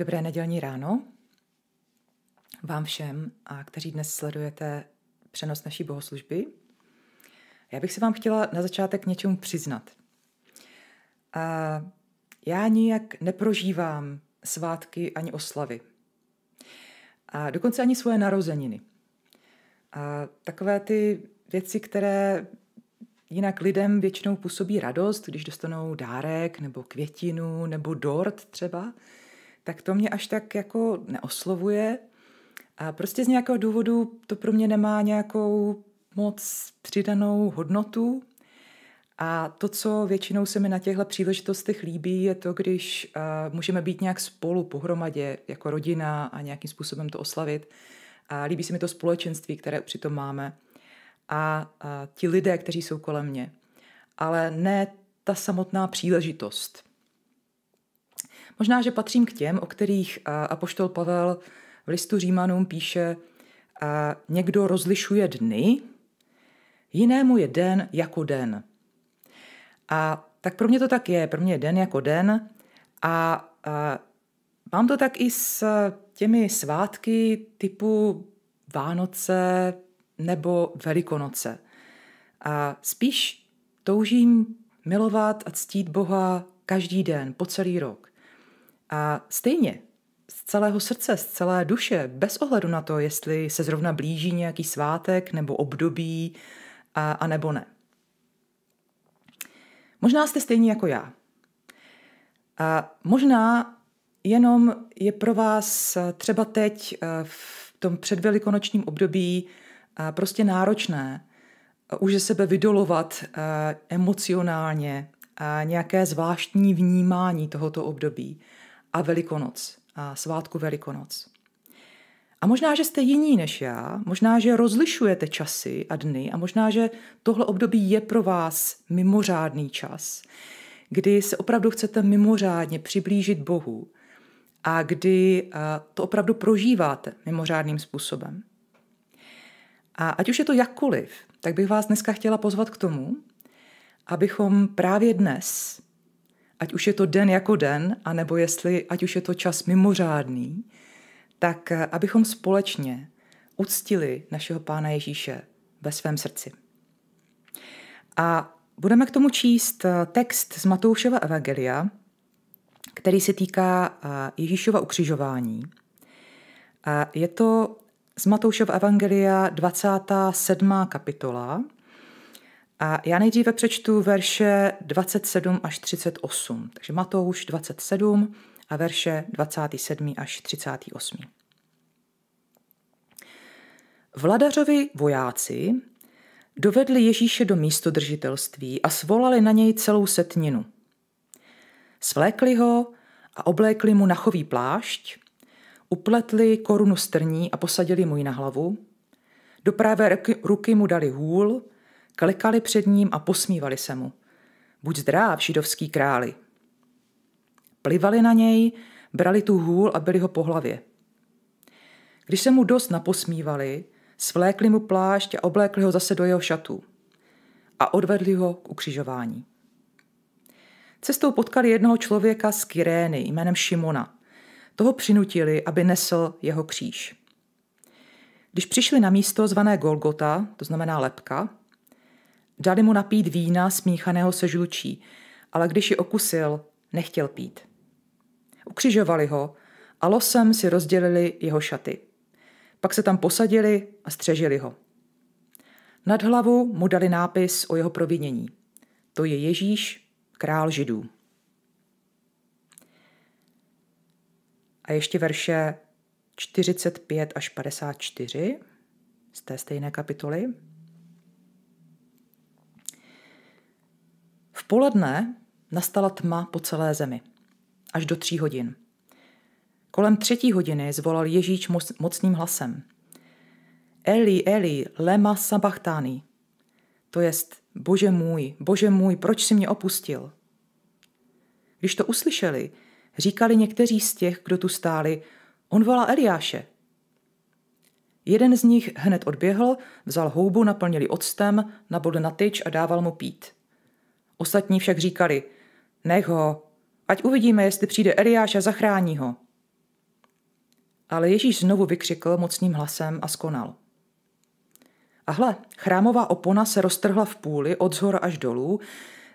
Dobré nedělní ráno vám všem, a kteří dnes sledujete přenos naší bohoslužby. Já bych se vám chtěla na začátek něčemu přiznat. A já nijak neprožívám svátky ani oslavy. A dokonce ani svoje narozeniny. A takové ty věci, které jinak lidem většinou působí radost, když dostanou dárek nebo květinu nebo dort třeba, tak to mě až tak jako neoslovuje. A prostě z nějakého důvodu to pro mě nemá nějakou moc přidanou hodnotu. A to, co většinou se mi na těchto příležitostech líbí, je to, když uh, můžeme být nějak spolu pohromadě, jako rodina a nějakým způsobem to oslavit. A líbí se mi to společenství, které přitom máme. A, a ti lidé, kteří jsou kolem mě. Ale ne ta samotná příležitost. Možná, že patřím k těm, o kterých apoštol Pavel v listu Římanům píše, a někdo rozlišuje dny, jinému je den jako den. A tak pro mě to tak je, pro mě je den jako den a, a mám to tak i s těmi svátky typu Vánoce nebo Velikonoce. A spíš toužím milovat a ctít Boha každý den, po celý rok. A stejně, z celého srdce, z celé duše, bez ohledu na to, jestli se zrovna blíží nějaký svátek nebo období, a, a nebo ne. Možná jste stejní jako já. A možná jenom je pro vás třeba teď v tom předvelikonočním období prostě náročné už ze sebe vydolovat emocionálně nějaké zvláštní vnímání tohoto období a Velikonoc, a svátku Velikonoc. A možná, že jste jiní než já, možná, že rozlišujete časy a dny a možná, že tohle období je pro vás mimořádný čas, kdy se opravdu chcete mimořádně přiblížit Bohu a kdy to opravdu prožíváte mimořádným způsobem. A ať už je to jakkoliv, tak bych vás dneska chtěla pozvat k tomu, abychom právě dnes ať už je to den jako den, anebo jestli, ať už je to čas mimořádný, tak eh, abychom společně uctili našeho Pána Ježíše ve svém srdci. A budeme k tomu číst eh, text z Matoušova Evangelia, který se týká eh, Ježíšova ukřižování. Je to z Matoušova Evangelia 27. kapitola, a já nejdříve přečtu verše 27 až 38. Takže Matouš 27 a verše 27 až 38. Vladařovi vojáci dovedli Ježíše do místodržitelství a svolali na něj celou setninu. Svlékli ho a oblékli mu nachový plášť, upletli korunu strní a posadili mu ji na hlavu, do pravé ruky mu dali hůl, klikali před ním a posmívali se mu. Buď zdrav, židovský králi. Plivali na něj, brali tu hůl a byli ho po hlavě. Když se mu dost naposmívali, svlékli mu plášť a oblékli ho zase do jeho šatů a odvedli ho k ukřižování. Cestou potkali jednoho člověka z Kyrény jménem Šimona. Toho přinutili, aby nesl jeho kříž. Když přišli na místo zvané Golgota, to znamená lepka, Dali mu napít vína smíchaného se žlučí, ale když ji okusil, nechtěl pít. Ukřižovali ho a losem si rozdělili jeho šaty. Pak se tam posadili a střežili ho. Nad hlavu mu dali nápis o jeho provinění. To je Ježíš, král židů. A ještě verše 45 až 54 z té stejné kapitoly. Poledne nastala tma po celé zemi. Až do tří hodin. Kolem třetí hodiny zvolal Ježíš mocným hlasem. Eli, Eli, lema sabachtány. To jest, bože můj, bože můj, proč si mě opustil? Když to uslyšeli, říkali někteří z těch, kdo tu stáli, on volá Eliáše. Jeden z nich hned odběhl, vzal houbu, naplnili octem, nabodl na tyč a dával mu pít – Ostatní však říkali, nech ho, ať uvidíme, jestli přijde Eliáš a zachrání ho. Ale Ježíš znovu vykřikl mocným hlasem a skonal. A hle, chrámová opona se roztrhla v půli od zhora až dolů,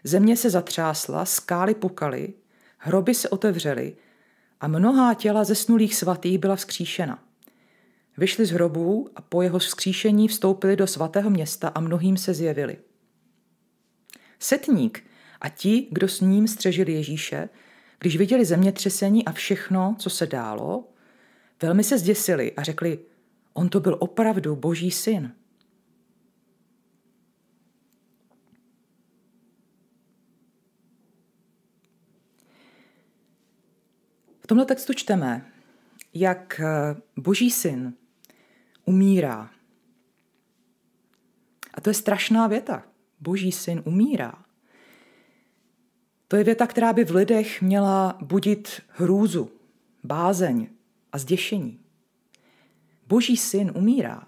země se zatřásla, skály pukaly, hroby se otevřely a mnohá těla zesnulých svatých byla vzkříšena. Vyšli z hrobů a po jeho vzkříšení vstoupili do svatého města a mnohým se zjevili. Setník a ti, kdo s ním střežili Ježíše, když viděli zemětřesení a všechno, co se dálo, velmi se zděsili a řekli, on to byl opravdu boží syn. V tomhle textu čteme, jak boží syn umírá. A to je strašná věta. Boží syn umírá. To je věta, která by v lidech měla budit hrůzu, bázeň a zděšení. Boží syn umírá.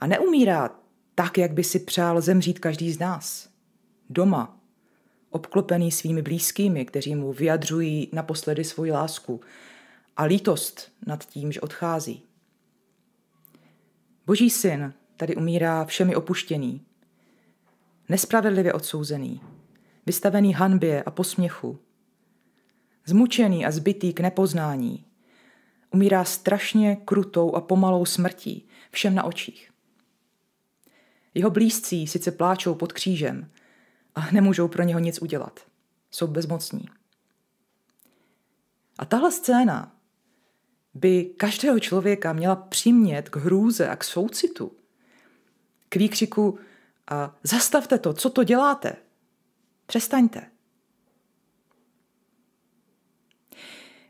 A neumírá tak, jak by si přál zemřít každý z nás. Doma, obklopený svými blízkými, kteří mu vyjadřují naposledy svoji lásku a lítost nad tím, že odchází. Boží syn tady umírá všemi opuštěný, nespravedlivě odsouzený, vystavený hanbě a posměchu, zmučený a zbytý k nepoznání, umírá strašně krutou a pomalou smrtí, všem na očích. Jeho blízcí sice pláčou pod křížem, a nemůžou pro něho nic udělat. Jsou bezmocní. A tahle scéna by každého člověka měla přimět k hrůze a k soucitu. K výkřiku a zastavte to, co to děláte. Přestaňte.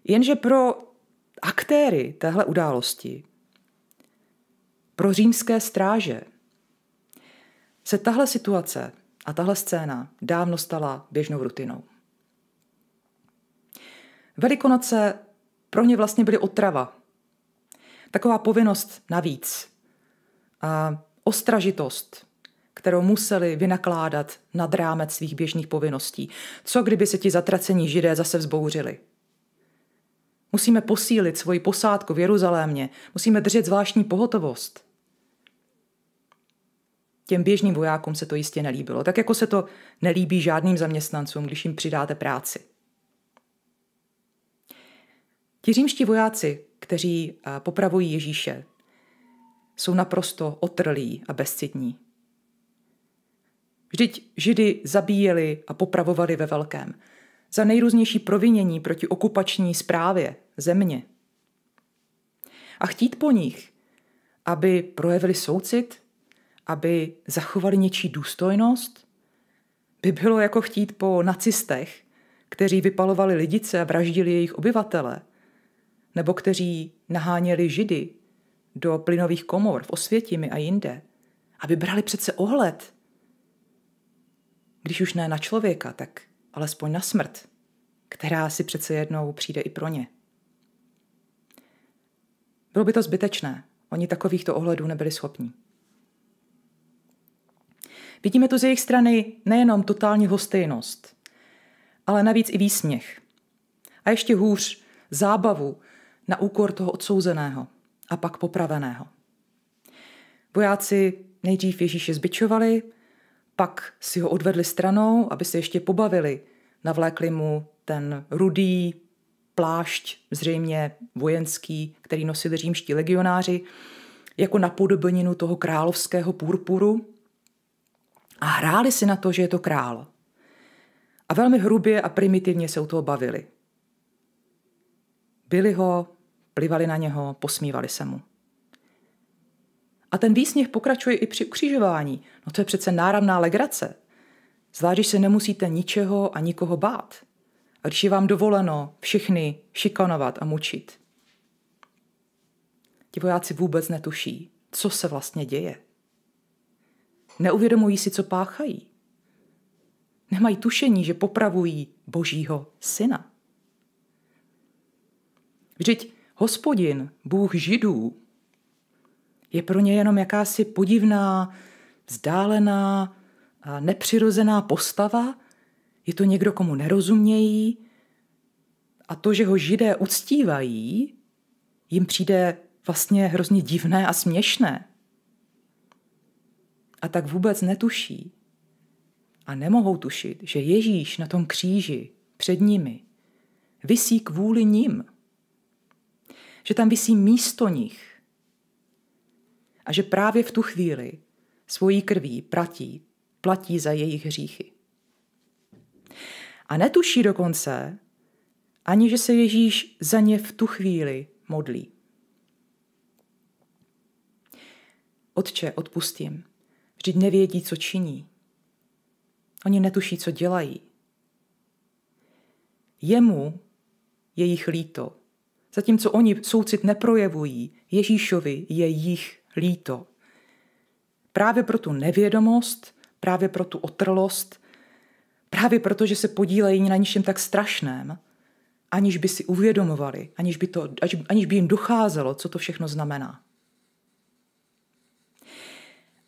Jenže pro aktéry téhle události, pro římské stráže, se tahle situace a tahle scéna dávno stala běžnou rutinou. Velikonoce pro ně vlastně byly otrava. Taková povinnost navíc. A ostražitost, kterou museli vynakládat nad rámec svých běžných povinností. Co kdyby se ti zatracení židé zase vzbouřili? Musíme posílit svoji posádku v Jeruzalémě, musíme držet zvláštní pohotovost. Těm běžným vojákům se to jistě nelíbilo, tak jako se to nelíbí žádným zaměstnancům, když jim přidáte práci. Ti římští vojáci, kteří popravují Ježíše, jsou naprosto otrlí a bezcitní. Vždyť Židy zabíjeli a popravovali ve velkém za nejrůznější provinění proti okupační správě země. A chtít po nich, aby projevili soucit aby zachovali něčí důstojnost, by bylo jako chtít po nacistech, kteří vypalovali lidice a vraždili jejich obyvatele, nebo kteří naháněli židy do plynových komor v Osvětimi a jinde, aby brali přece ohled, když už ne na člověka, tak alespoň na smrt, která si přece jednou přijde i pro ně. Bylo by to zbytečné. Oni takovýchto ohledů nebyli schopni. Vidíme tu z jejich strany nejenom totální hostejnost, ale navíc i výsměch. A ještě hůř, zábavu na úkor toho odsouzeného a pak popraveného. Vojáci nejdřív Ježíše zbičovali, pak si ho odvedli stranou, aby se ještě pobavili. Navlékli mu ten rudý plášť, zřejmě vojenský, který nosili římští legionáři, jako napodobeninu toho královského purpuru, a hráli si na to, že je to král. A velmi hrubě a primitivně se u toho bavili. Byli ho, plivali na něho, posmívali se mu. A ten výsměch pokračuje i při ukřižování. No to je přece náramná legrace. Zvlášť, když se nemusíte ničeho a nikoho bát. A když je vám dovoleno všechny šikanovat a mučit. Ti vojáci vůbec netuší, co se vlastně děje. Neuvědomují si, co páchají. Nemají tušení, že popravují Božího syna. Vždyť hospodin, Bůh židů, je pro ně jenom jakási podivná, vzdálená, nepřirozená postava. Je to někdo, komu nerozumějí. A to, že ho židé uctívají, jim přijde vlastně hrozně divné a směšné. A tak vůbec netuší a nemohou tušit, že Ježíš na tom kříži před nimi visí kvůli ním. Že tam visí místo nich. A že právě v tu chvíli svojí krví platí, platí za jejich hříchy. A netuší dokonce, ani že se Ježíš za ně v tu chvíli modlí. Otče, odpustím. Vždyť nevědí, co činí. Oni netuší, co dělají. Jemu je jich líto. Zatímco oni soucit neprojevují, Ježíšovi je jich líto. Právě pro tu nevědomost, právě pro tu otrlost, právě proto, že se podílejí na něčem tak strašném, aniž by si uvědomovali, aniž by, to, aniž by jim docházelo, co to všechno znamená.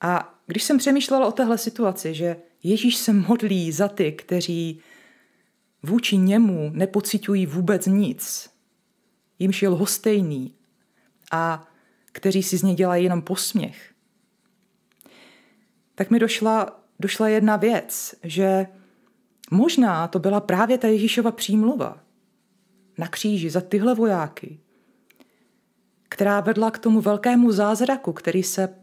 A když jsem přemýšlela o téhle situaci, že Ježíš se modlí za ty, kteří vůči němu nepocitují vůbec nic, jimž je lhostejný a kteří si z něj dělají jenom posměch, tak mi došla, došla jedna věc, že možná to byla právě ta Ježíšova přímluva na kříži za tyhle vojáky, která vedla k tomu velkému zázraku, který se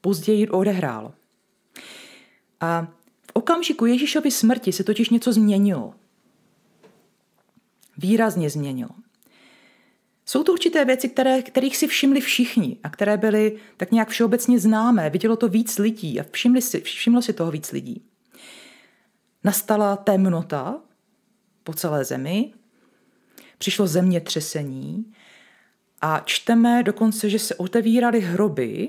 později odehrál. A v okamžiku Ježíšovy smrti se totiž něco změnilo. Výrazně změnilo. Jsou to určité věci, které, kterých si všimli všichni a které byly tak nějak všeobecně známé. Vidělo to víc lidí a všimli si, všimlo si toho víc lidí. Nastala temnota po celé zemi, přišlo zemětřesení a čteme dokonce, že se otevíraly hroby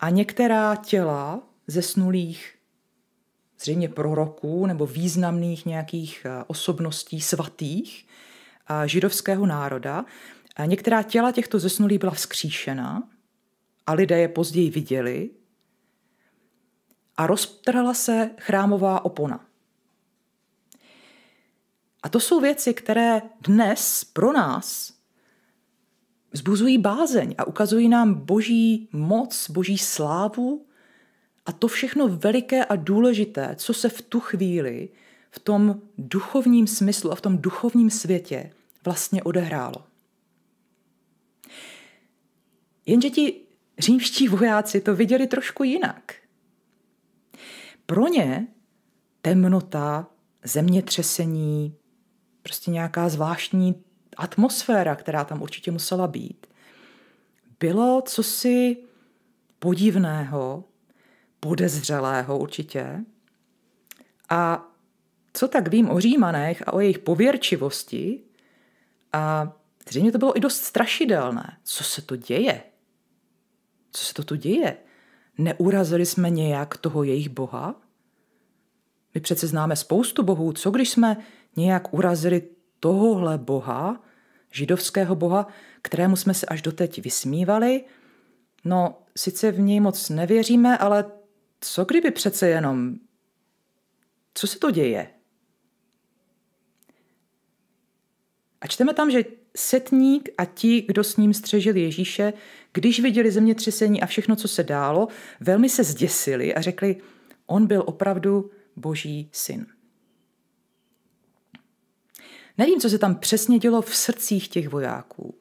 a některá těla zesnulých zřejmě proroků nebo významných nějakých eh, osobností svatých židovského národa. Některá těla těchto zesnulých byla vzkříšena a lidé je později viděli a roztrhla se chrámová opona. A to jsou věci, které dnes pro nás vzbuzují bázeň a ukazují nám boží moc, boží slávu a to všechno veliké a důležité, co se v tu chvíli v tom duchovním smyslu a v tom duchovním světě vlastně odehrálo. Jenže ti římští vojáci to viděli trošku jinak. Pro ně temnota, zemětřesení, prostě nějaká zvláštní atmosféra, která tam určitě musela být, bylo cosi podivného, podezřelého určitě. A co tak vím o Římanech a o jejich pověrčivosti, a zřejmě to bylo i dost strašidelné. Co se to děje? Co se to tu děje? Neurazili jsme nějak toho jejich boha? My přece známe spoustu bohů. Co když jsme nějak urazili tohohle boha, židovského boha, kterému jsme se až doteď vysmívali? No, sice v něj moc nevěříme, ale co kdyby přece jenom... Co se to děje? A čteme tam, že setník a ti, kdo s ním střežili Ježíše, když viděli zemětřesení a všechno, co se dálo, velmi se zděsili a řekli, on byl opravdu boží syn. Nevím, co se tam přesně dělo v srdcích těch vojáků.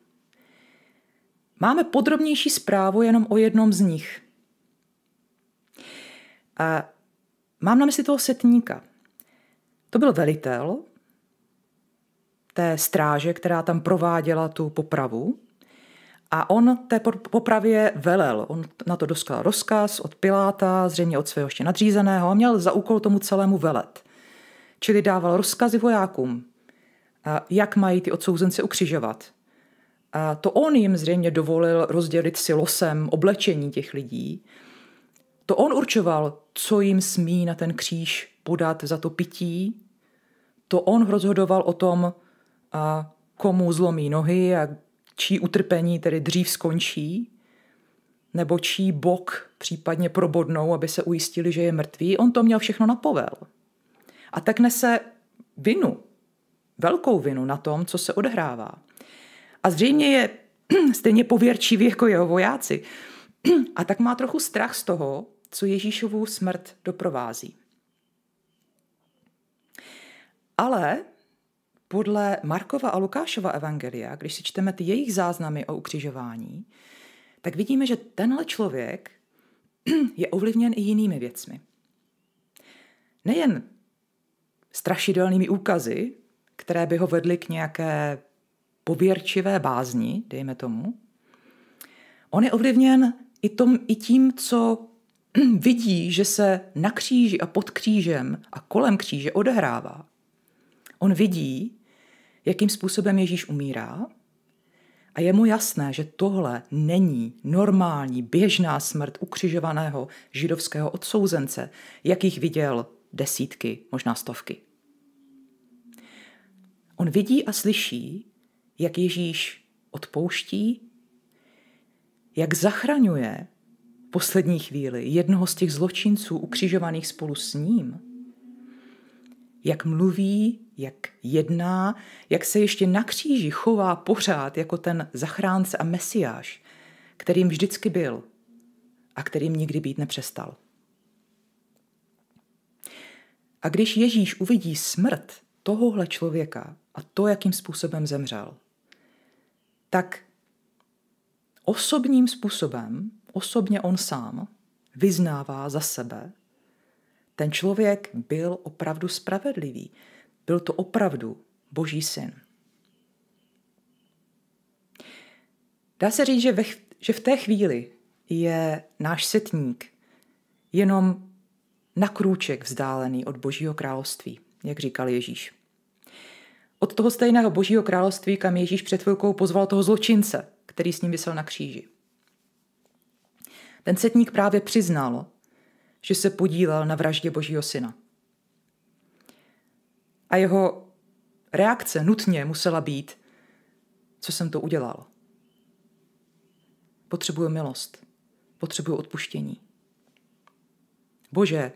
Máme podrobnější zprávu jenom o jednom z nich. A mám na mysli toho setníka. To byl velitel té stráže, která tam prováděla tu popravu. A on té popravě velel. On na to dostal rozkaz od Piláta, zřejmě od svého ještě nadřízeného a měl za úkol tomu celému velet. Čili dával rozkazy vojákům, jak mají ty odsouzence ukřižovat. A to on jim zřejmě dovolil rozdělit si losem oblečení těch lidí. To on určoval, co jim smí na ten kříž podat za to pití. To on rozhodoval o tom, a komu zlomí nohy a čí utrpení tedy dřív skončí, nebo čí bok případně probodnou, aby se ujistili, že je mrtvý. On to měl všechno na povel. A tak nese vinu velkou vinu na tom, co se odehrává. A zřejmě je stejně pověrčivý jako jeho vojáci. A tak má trochu strach z toho, co Ježíšovu smrt doprovází. Ale podle Markova a Lukášova evangelia, když si čteme ty jejich záznamy o ukřižování, tak vidíme, že tenhle člověk je ovlivněn i jinými věcmi. Nejen strašidelnými úkazy, které by ho vedly k nějaké pověrčivé bázni, dejme tomu, on je ovlivněn i, tom, i tím, co vidí, že se na kříži a pod křížem a kolem kříže odehrává. On vidí, jakým způsobem Ježíš umírá a je mu jasné, že tohle není normální, běžná smrt ukřižovaného židovského odsouzence, jakých viděl desítky, možná stovky. On vidí a slyší, jak Ježíš odpouští, jak zachraňuje v poslední chvíli jednoho z těch zločinců ukřižovaných spolu s ním, jak mluví, jak jedná, jak se ještě na kříži chová pořád jako ten zachránce a mesiáš, kterým vždycky byl a kterým nikdy být nepřestal. A když Ježíš uvidí smrt tohohle člověka a to, jakým způsobem zemřel, tak osobním způsobem, osobně on sám, vyznává za sebe, ten člověk byl opravdu spravedlivý. Byl to opravdu Boží syn. Dá se říct, že, ve, že v té chvíli je náš setník jenom na krůček vzdálený od Božího království, jak říkal Ježíš. Od toho stejného Božího království, kam Ježíš před chvilkou pozval toho zločince, který s ním vysel na kříži. Ten setník právě přiznal, že se podílel na vraždě Božího syna. A jeho reakce nutně musela být, co jsem to udělal. Potřebuju milost. Potřebuju odpuštění. Bože,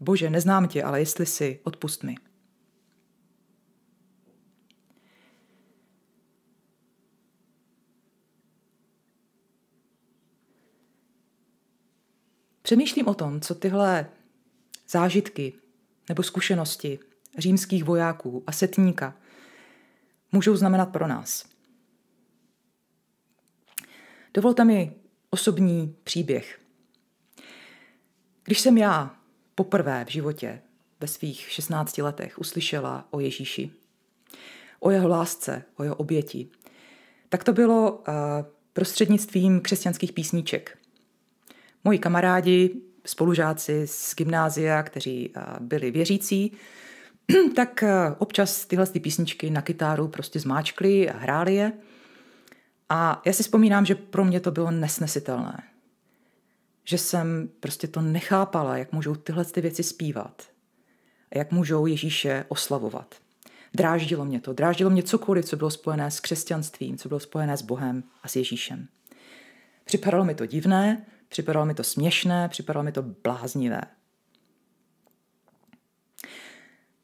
Bože, neznám tě, ale jestli si, odpust mi. Přemýšlím o tom, co tyhle zážitky nebo zkušenosti římských vojáků a setníka můžou znamenat pro nás. Dovolte mi osobní příběh. Když jsem já poprvé v životě ve svých 16 letech uslyšela o Ježíši, o jeho lásce, o jeho oběti, tak to bylo uh, prostřednictvím křesťanských písníček. Moji kamarádi, spolužáci z gymnázia, kteří uh, byli věřící, tak uh, občas tyhle ty písničky na kytáru prostě zmáčkli a hráli je. A já si vzpomínám, že pro mě to bylo nesnesitelné že jsem prostě to nechápala, jak můžou tyhle ty věci zpívat a jak můžou Ježíše oslavovat. Dráždilo mě to, dráždilo mě cokoliv, co bylo spojené s křesťanstvím, co bylo spojené s Bohem a s Ježíšem. Připadalo mi to divné, připadalo mi to směšné, připadalo mi to bláznivé.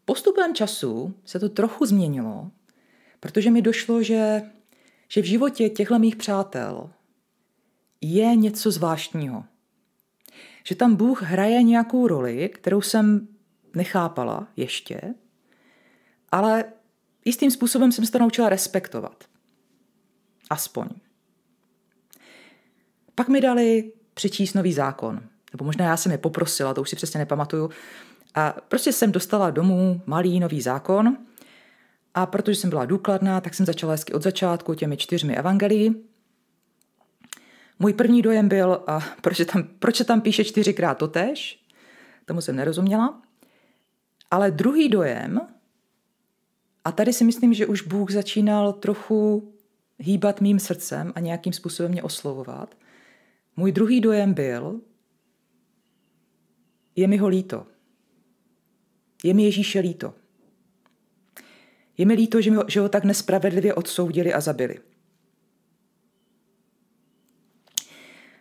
Postupem času se to trochu změnilo, protože mi došlo, že, že v životě těchto mých přátel je něco zvláštního – že tam Bůh hraje nějakou roli, kterou jsem nechápala ještě, ale jistým způsobem jsem se to naučila respektovat. Aspoň. Pak mi dali přečíst nový zákon. Nebo možná já jsem je poprosila, to už si přesně nepamatuju. A prostě jsem dostala domů malý nový zákon a protože jsem byla důkladná, tak jsem začala hezky od začátku těmi čtyřmi evangelii můj první dojem byl, a proč, tam, proč tam píše čtyřikrát totež, tomu jsem nerozuměla. Ale druhý dojem, a tady si myslím, že už Bůh začínal trochu hýbat mým srdcem a nějakým způsobem mě oslovovat. Můj druhý dojem byl, je mi ho líto. Je mi Ježíše líto. Je mi líto, že, mi ho, že ho tak nespravedlivě odsoudili a zabili.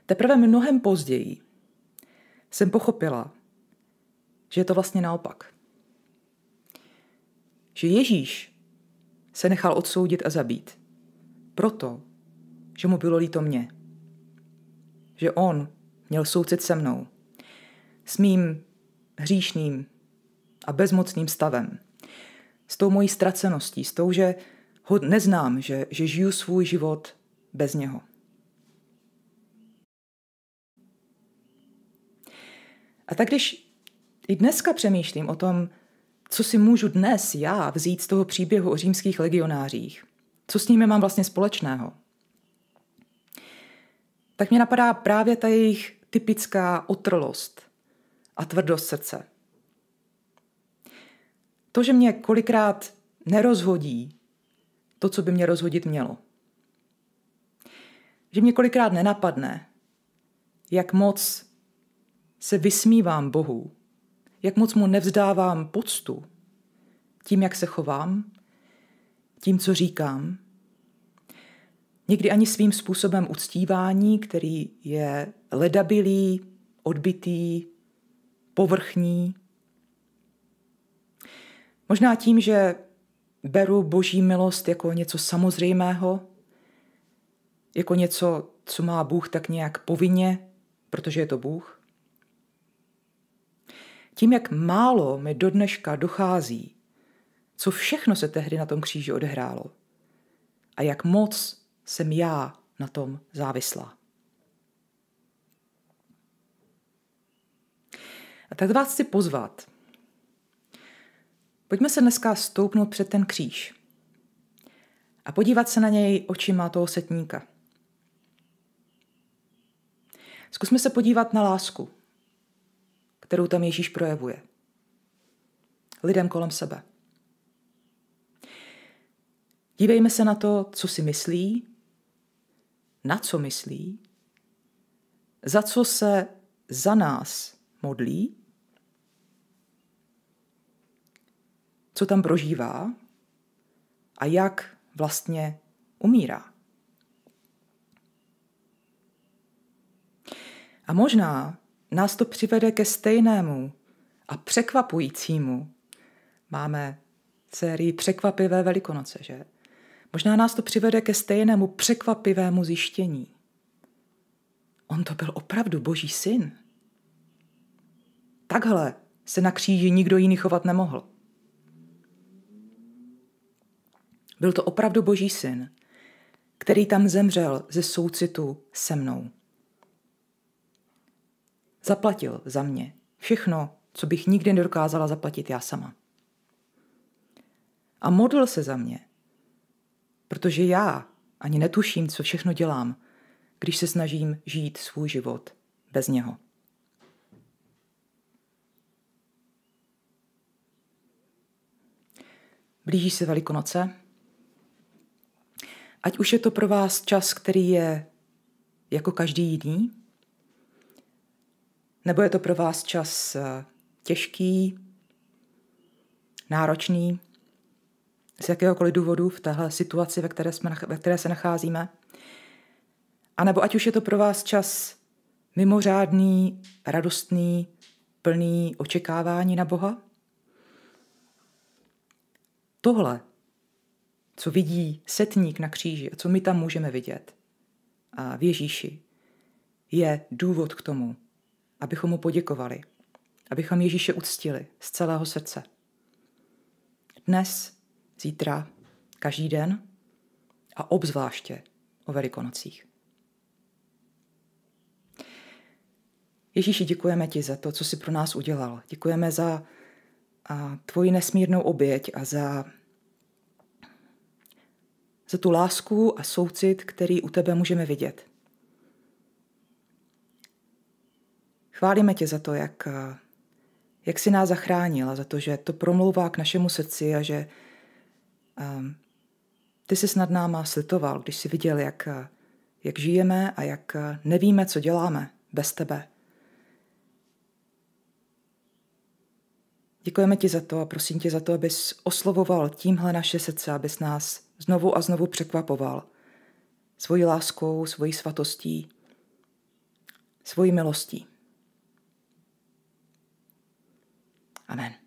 Teprve mnohem později jsem pochopila, že je to vlastně naopak. Že Ježíš se nechal odsoudit a zabít. Proto, že mu bylo líto mě. Že on měl soucit se mnou. S mým hříšným a bezmocným stavem. S tou mojí ztraceností, s tou, že ho neznám, že, že žiju svůj život bez něho. A tak když i dneska přemýšlím o tom, co si můžu dnes já vzít z toho příběhu o římských legionářích, co s nimi mám vlastně společného, tak mě napadá právě ta jejich typická otrlost a tvrdost srdce. To, že mě kolikrát nerozhodí to, co by mě rozhodit mělo. Že mě kolikrát nenapadne, jak moc se vysmívám Bohu, jak moc mu nevzdávám poctu tím, jak se chovám, tím, co říkám, někdy ani svým způsobem uctívání, který je ledabilý, odbitý, povrchní. Možná tím, že beru boží milost jako něco samozřejmého, jako něco, co má Bůh tak nějak povinně, protože je to Bůh. Tím, jak málo mi do dneška dochází, co všechno se tehdy na tom kříži odehrálo a jak moc jsem já na tom závislá. A tak vás chci pozvat. Pojďme se dneska stoupnout před ten kříž a podívat se na něj očima toho setníka. Zkusme se podívat na lásku, kterou tam Ježíš projevuje. Lidem kolem sebe. Dívejme se na to, co si myslí, na co myslí, za co se za nás modlí, co tam prožívá a jak vlastně umírá. A možná nás to přivede ke stejnému a překvapujícímu. Máme sérii překvapivé velikonoce, že? Možná nás to přivede ke stejnému překvapivému zjištění. On to byl opravdu boží syn. Takhle se na kříži nikdo jiný chovat nemohl. Byl to opravdu boží syn, který tam zemřel ze soucitu se mnou. Zaplatil za mě všechno, co bych nikdy nedokázala zaplatit já sama. A modlil se za mě, protože já ani netuším, co všechno dělám, když se snažím žít svůj život bez něho. Blíží se Velikonoce. Ať už je to pro vás čas, který je jako každý jiný, nebo je to pro vás čas eh, těžký, náročný, z jakéhokoliv důvodu v téhle situaci, ve které, jsme, ve které se nacházíme. A nebo ať už je to pro vás čas mimořádný, radostný, plný očekávání na Boha. Tohle, co vidí setník na kříži a co my tam můžeme vidět a v Ježíši, je důvod k tomu, abychom mu poděkovali, abychom Ježíše uctili z celého srdce. Dnes zítra, každý den a obzvláště o Velikonocích. Ježíši, děkujeme ti za to, co jsi pro nás udělal. Děkujeme za a, tvoji nesmírnou oběť a za, za tu lásku a soucit, který u tebe můžeme vidět. Chválíme tě za to, jak, jak jsi nás zachránil, za to, že to promlouvá k našemu srdci a že Ehm, ty jsi snad náma slitoval, když jsi viděl, jak, jak žijeme a jak nevíme, co děláme bez tebe. Děkujeme ti za to a prosím tě za to, abys oslovoval tímhle naše srdce, abys nás znovu a znovu překvapoval svojí láskou, svojí svatostí, svojí milostí. Amen.